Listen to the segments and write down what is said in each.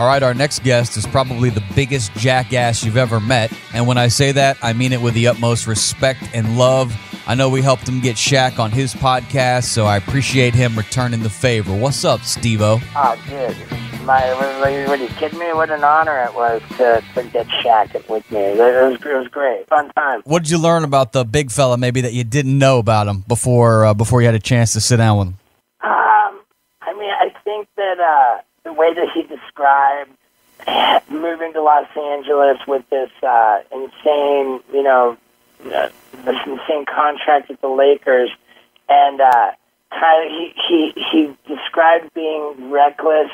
All right, our next guest is probably the biggest jackass you've ever met. And when I say that, I mean it with the utmost respect and love. I know we helped him get Shaq on his podcast, so I appreciate him returning the favor. What's up, Steve O? Oh, dude. My, what, are you kidding me? What an honor it was to, to get Shaq with me. It was, it was great. Fun time. What did you learn about the big fella, maybe that you didn't know about him before uh, before you had a chance to sit down with him? Um, I mean, I think that uh, the way that he described moving to Los Angeles with this uh, insane, you know, this insane contract with the Lakers, and uh, kind of he he he described being reckless,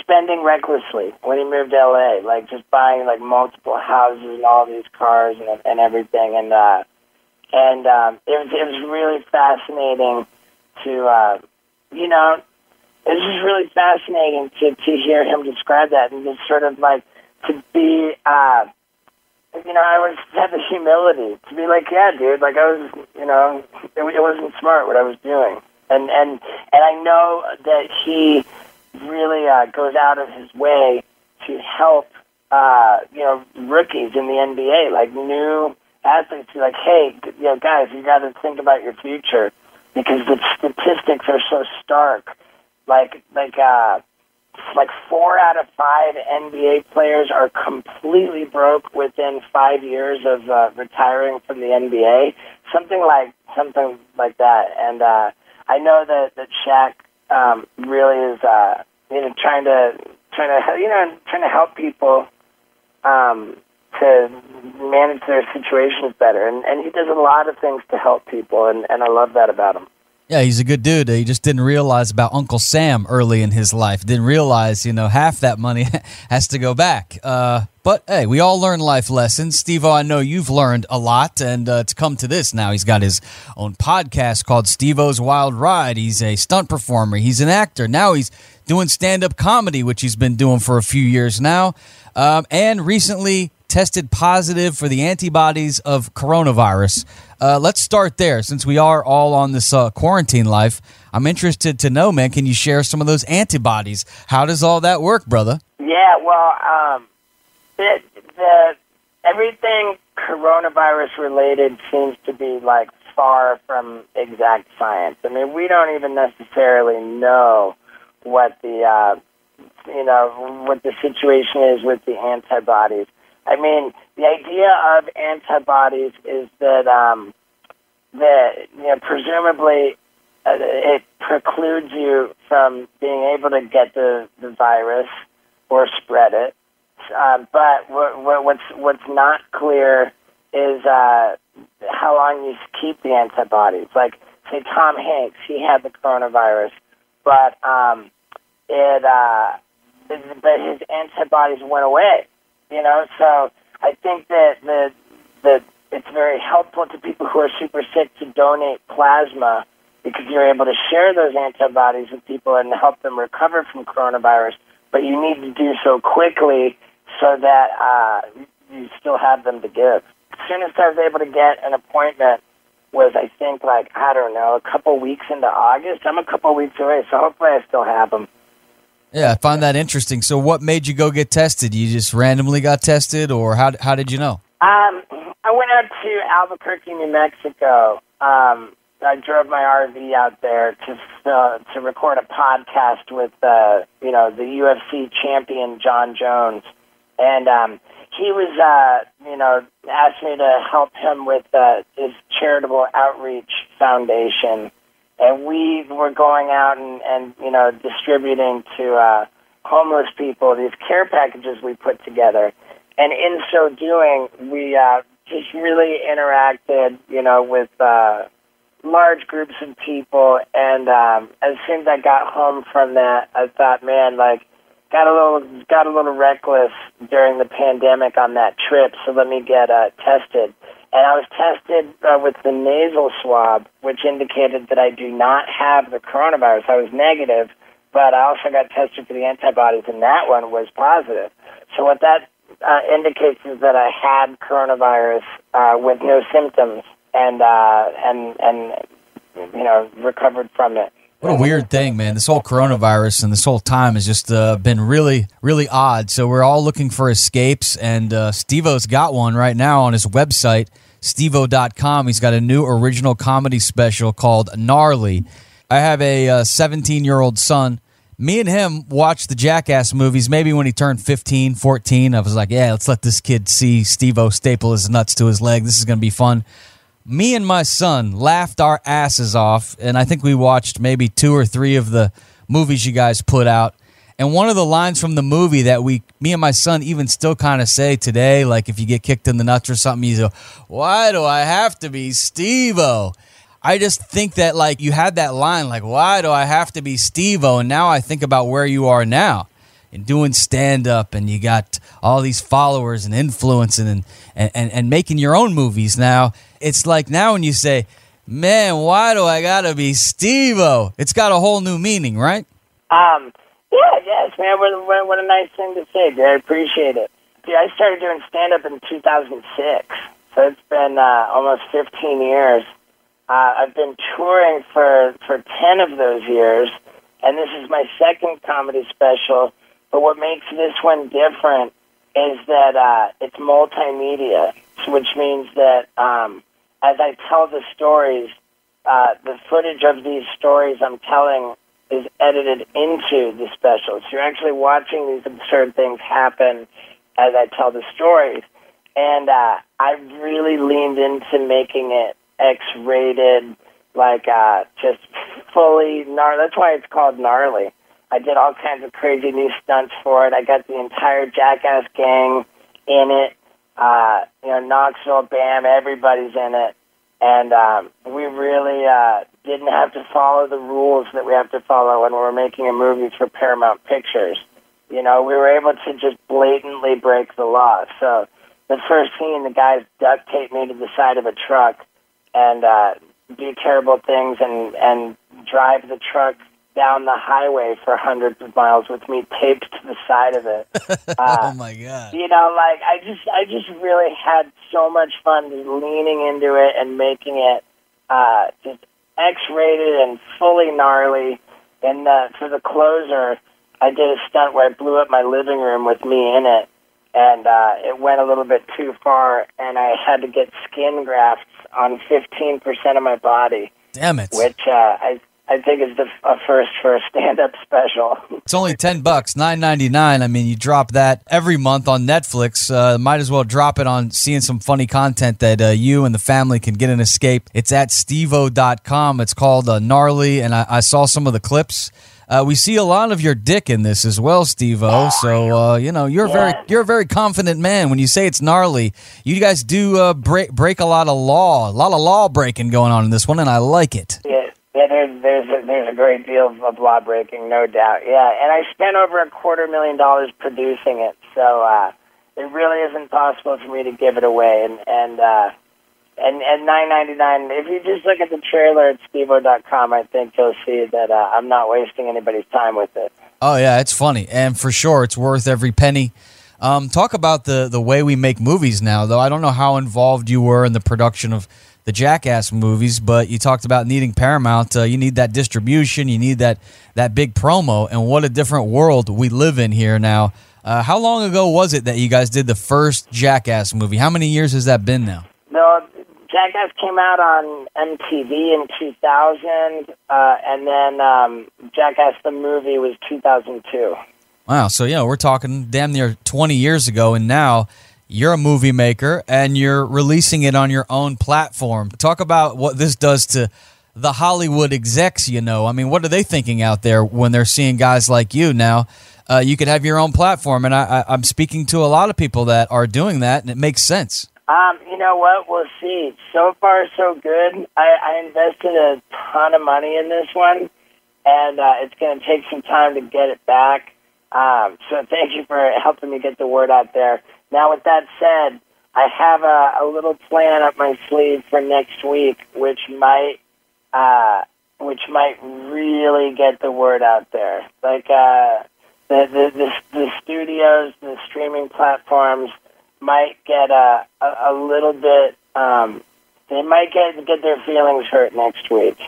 spending recklessly when he moved to LA, like just buying like multiple houses and all these cars and and everything, and uh, and um, it was it was really fascinating to uh, you know it's just really fascinating to to hear him describe that and just sort of like to be uh you know, I was had the humility to be like, yeah, dude, like I was, you know, it, it wasn't smart what I was doing, and and and I know that he really uh, goes out of his way to help, uh, you know, rookies in the NBA, like new athletes, be like, hey, you know, guys, you got to think about your future because the statistics are so stark like like uh like four out of five NBA players are completely broke within five years of uh, retiring from the NBA. Something like something like that. And uh, I know that that Shaq um, really is uh, you know trying to trying to you know trying to help people um, to manage their situations better. And and he does a lot of things to help people, and and I love that about him. Yeah, he's a good dude. He just didn't realize about Uncle Sam early in his life. Didn't realize, you know, half that money has to go back. Uh, but hey, we all learn life lessons. Steve I know you've learned a lot, and uh, to come to this now, he's got his own podcast called Steve O's Wild Ride. He's a stunt performer, he's an actor. Now he's doing stand up comedy, which he's been doing for a few years now. Um, and recently tested positive for the antibodies of coronavirus. Uh, let's start there since we are all on this uh, quarantine life. I'm interested to know, man, can you share some of those antibodies? How does all that work, brother? Yeah, well, um, the, everything coronavirus related seems to be like far from exact science. I mean, we don't even necessarily know what the uh, you know what the situation is with the antibodies. I mean, the idea of antibodies is that um, that you know presumably uh, it precludes you from being able to get the the virus or spread it. Uh, but what, what, what's what's not clear is uh, how long you keep the antibodies. Like say Tom Hanks, he had the coronavirus, but um, it uh, but his antibodies went away you know, so I think that the the it's very helpful to people who are super sick to donate plasma because you're able to share those antibodies with people and help them recover from coronavirus. But you need to do so quickly so that uh, you still have them to give. As soon as I was able to get an appointment was I think like I don't know a couple weeks into August. I'm a couple weeks away, so hopefully I still have them. Yeah, I find that interesting. So, what made you go get tested? You just randomly got tested, or how how did you know? Um, I went out to Albuquerque, New Mexico, um, I drove my RV out there to uh, to record a podcast with uh, you know the UFC champion Jon Jones, and um, he was uh, you know asked me to help him with uh, his charitable outreach foundation, and we were going out and, and you know distributing to uh, homeless people these care packages we put together, and in so doing we uh, just really interacted you know with. Uh, large groups of people, and um, as soon as I got home from that, I thought, man, like, got a little got a little reckless during the pandemic on that trip, so let me get uh, tested. And I was tested uh, with the nasal swab, which indicated that I do not have the coronavirus. I was negative, but I also got tested for the antibodies, and that one was positive. So what that uh, indicates is that I had coronavirus uh, with no symptoms and uh, and and you know recovered from it. What a weird thing, man. This whole coronavirus and this whole time has just uh, been really, really odd. So we're all looking for escapes, and uh, Steve-O's got one right now on his website, steve-o.com. He's got a new original comedy special called Gnarly. I have a 17 uh, year old son. Me and him watched the Jackass movies maybe when he turned 15, 14. I was like, yeah, let's let this kid see Steve-O staple his nuts to his leg. This is going to be fun me and my son laughed our asses off, and I think we watched maybe two or three of the movies you guys put out. And one of the lines from the movie that we, me and my son, even still kind of say today, like if you get kicked in the nuts or something, you go, "Why do I have to be Steve-O?" I just think that like you had that line, like, "Why do I have to be Steve-O?" And now I think about where you are now and doing stand up and you got all these followers and influencing and, and, and, and making your own movies now. It's like now when you say, man, why do I gotta be Steve-O? It's got a whole new meaning, right? Um, yeah, yes, man. What, what, what a nice thing to say, dude. I appreciate it. Dude, I started doing stand up in 2006, so it's been uh, almost 15 years. Uh, I've been touring for for 10 of those years, and this is my second comedy special but what makes this one different is that uh, it's multimedia, which means that um, as I tell the stories, uh, the footage of these stories I'm telling is edited into the special. So you're actually watching these absurd things happen as I tell the stories. And uh, I really leaned into making it X-rated, like uh, just fully gnarly. That's why it's called gnarly. I did all kinds of crazy new stunts for it. I got the entire Jackass gang in it. Uh, you know, Knoxville, Bam, everybody's in it. And um, we really uh, didn't have to follow the rules that we have to follow when we're making a movie for Paramount Pictures. You know, we were able to just blatantly break the law. So the first scene, the guys duct tape me to the side of a truck and uh, do terrible things and and drive the truck down the highway for hundreds of miles with me taped to the side of it. Uh, oh my god! You know, like I just, I just really had so much fun leaning into it and making it uh, just X-rated and fully gnarly. And uh, for the closer, I did a stunt where I blew up my living room with me in it, and uh, it went a little bit too far, and I had to get skin grafts on 15% of my body. Damn it! Which uh, I I think is the a first for a stand-up special. It's only ten bucks, nine ninety nine. I mean, you drop that every month on Netflix. Uh, might as well drop it on seeing some funny content that uh, you and the family can get an escape. It's at steveo.com. It's called uh, Gnarly, and I, I, saw some of the clips. Uh, we see a lot of your dick in this as well, Steve-O. So uh, you know you're yeah. very you're a very confident man. When you say it's gnarly, you guys do uh, break break a lot of law, a lot of law breaking going on in this one, and I like it. Yeah. There's there's a, there's a great deal of law breaking, no doubt. Yeah, and I spent over a quarter million dollars producing it, so uh, it really isn't possible for me to give it away. And and uh, and and nine ninety nine. If you just look at the trailer at steveo.com, I think you'll see that uh, I'm not wasting anybody's time with it. Oh yeah, it's funny, and for sure, it's worth every penny. Um, talk about the the way we make movies now, though. I don't know how involved you were in the production of the Jackass movies, but you talked about needing Paramount. Uh, you need that distribution. You need that that big promo. And what a different world we live in here now. Uh, how long ago was it that you guys did the first Jackass movie? How many years has that been now? No, Jackass came out on MTV in 2000, uh, and then um, Jackass the movie was 2002. Wow. So, you know, we're talking damn near 20 years ago, and now you're a movie maker and you're releasing it on your own platform. Talk about what this does to the Hollywood execs, you know. I mean, what are they thinking out there when they're seeing guys like you now? Uh, you could have your own platform, and I, I, I'm speaking to a lot of people that are doing that, and it makes sense. Um, you know what? We'll see. So far, so good. I, I invested a ton of money in this one, and uh, it's going to take some time to get it back. Um, so thank you for helping me get the word out there. Now, with that said, I have a, a little plan up my sleeve for next week, which might, uh, which might really get the word out there. Like uh, the, the the the studios, the streaming platforms might get a a, a little bit. Um, they might get get their feelings hurt next week.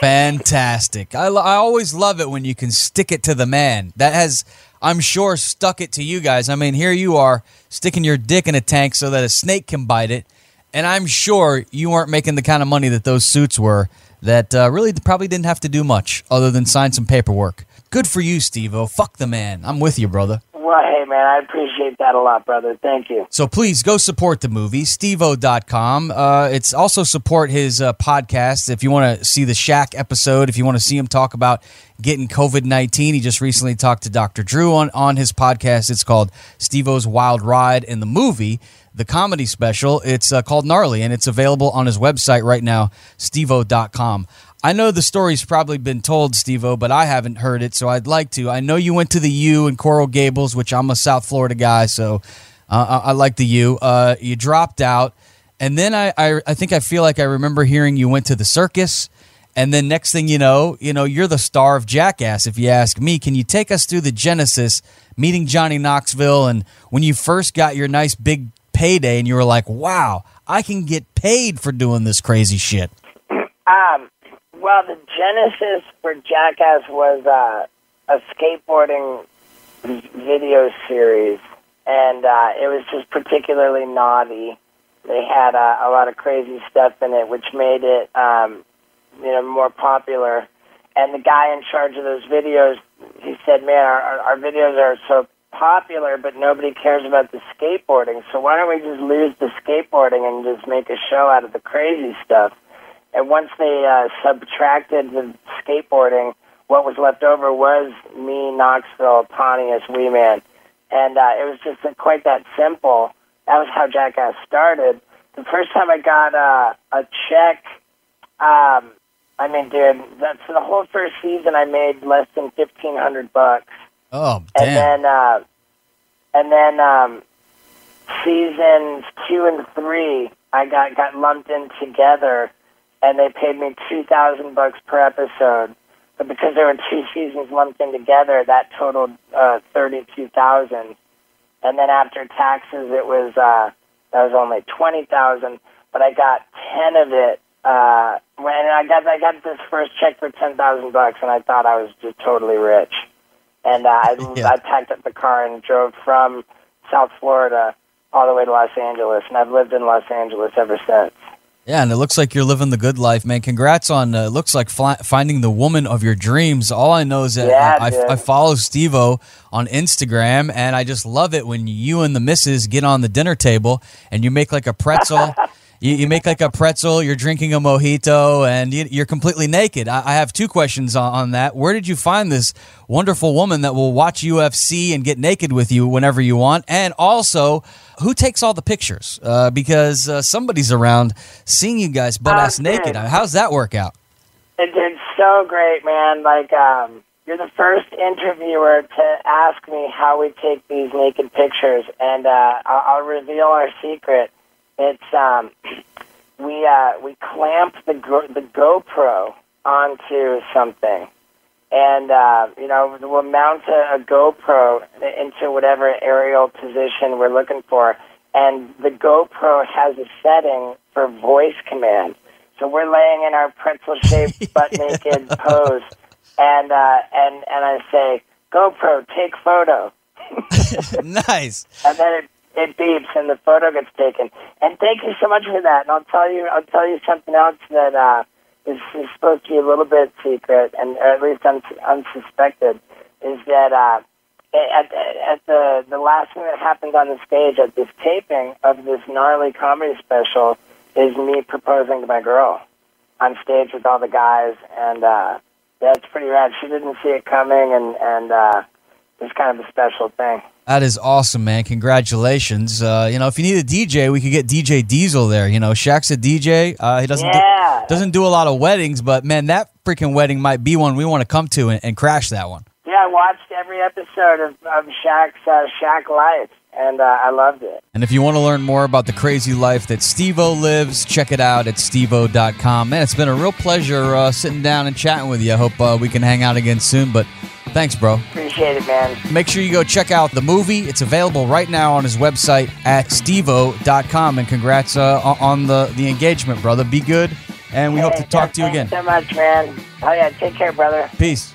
Fantastic. I, I always love it when you can stick it to the man. That has, I'm sure, stuck it to you guys. I mean, here you are sticking your dick in a tank so that a snake can bite it. And I'm sure you weren't making the kind of money that those suits were that uh, really probably didn't have to do much other than sign some paperwork. Good for you, Steve O. Fuck the man. I'm with you, brother. Well, hey man, I appreciate that a lot, brother. Thank you. So please go support the movie, steveo.com. Uh, it's also support his uh, podcast. If you want to see the Shaq episode, if you want to see him talk about getting COVID 19, he just recently talked to Dr. Drew on, on his podcast. It's called Steve-O's Wild Ride. And the movie, the comedy special, it's uh, called Gnarly, and it's available on his website right now, steveo.com. I know the story's probably been told, Steve-O, but I haven't heard it, so I'd like to. I know you went to the U in Coral Gables, which I'm a South Florida guy, so uh, I, I like the U. Uh, you dropped out, and then I, I, I think I feel like I remember hearing you went to the circus, and then next thing you know, you know you're the star of Jackass. If you ask me, can you take us through the genesis, meeting Johnny Knoxville, and when you first got your nice big payday, and you were like, "Wow, I can get paid for doing this crazy shit." Um, well, the genesis for Jackass was uh, a skateboarding video series, and uh, it was just particularly naughty. They had uh, a lot of crazy stuff in it, which made it, um, you know, more popular. And the guy in charge of those videos, he said, "Man, our, our, videos are so popular, but nobody cares about the skateboarding. So why don't we just lose the skateboarding and just make a show out of the crazy stuff?" And once they uh, subtracted the skateboarding, what was left over was me, Knoxville, Pontius, Wee Man. And uh, it was just uh, quite that simple. That was how Jackass started. The first time I got uh, a check, um, I mean, dude, that's the whole first season I made less than fifteen hundred bucks. Oh, And then, uh, and then um, seasons two and three, I got got lumped in together, and they paid me two thousand bucks per episode. But because there were two seasons lumped in together, that totaled uh, thirty-two thousand. And then after taxes, it was uh, that was only twenty thousand. But I got ten of it. Uh, when I got I got this first check for ten thousand bucks, and I thought I was just totally rich. And uh, I, Yeah. I packed up the car and drove from South Florida all the way to Los Angeles, and I've lived in Los Angeles ever since. Yeah, and it looks like you're living the good life, man. Congrats on uh, it looks like fly, finding the woman of your dreams. All I know is that Yeah, I. I, I follow Steve-O on Instagram, and I just love it when you and the missus get on the dinner table and you make like a pretzel. you, you make like a pretzel. You're drinking a mojito, and you, you're completely naked. I, I have two questions on, on that. Where did you find this wonderful woman that will watch UFC and get naked with you whenever you want? And also, who takes all the pictures? Uh, because uh, somebody's around seeing you guys butt ass naked. How's that work out? It did so great, man. Like, um, you're the first interviewer to ask me how we take these naked pictures, and uh, I'll, I'll reveal our secret. It's um, we uh, we clamp the Go- the GoPro onto something, and uh, you know we'll mount a, a GoPro into whatever aerial position we're looking for, and the GoPro has a setting for voice command. So we're laying in our pretzel-shaped butt naked pose, and uh, and and I say, GoPro, take photo, nice. and then it it beeps and the photo gets taken. And thank you so much for that. And I'll tell you, I'll tell you something else that uh, is, is supposed to be a little bit secret, and or at least un- unsuspected, is that uh, at, at the the last thing that happened on the stage at this taping of this gnarly comedy special is me proposing to my girl on stage with all the guys, and uh, that's pretty rad. She didn't see it coming, and and uh, it's kind of a special thing. That is awesome, man. Congratulations. Uh, you know, if you need a DJ, we could get DJ Diesel there. You know, Shaq's a DJ. Uh, he doesn't Yeah. do, doesn't do a lot of weddings, but man, that freaking wedding might be one we want to come to and, and crash that one. Yeah, I watched every episode of, of Shaq's uh, Shaq Life, and uh, I loved it. And if you want to learn more about the crazy life that Steve-O lives, check it out at stevo.com. Man, it's been a real pleasure uh, sitting down and chatting with you. I hope uh, we can hang out again soon, but thanks, bro. Appreciate it, man. Make sure you go check out the movie. It's available right now on his website at stevo.com. And congrats uh, on- the, the engagement, brother. Be good, and we hope to talk to you again. Thanks so much, man. Oh yeah, take care, brother. Peace.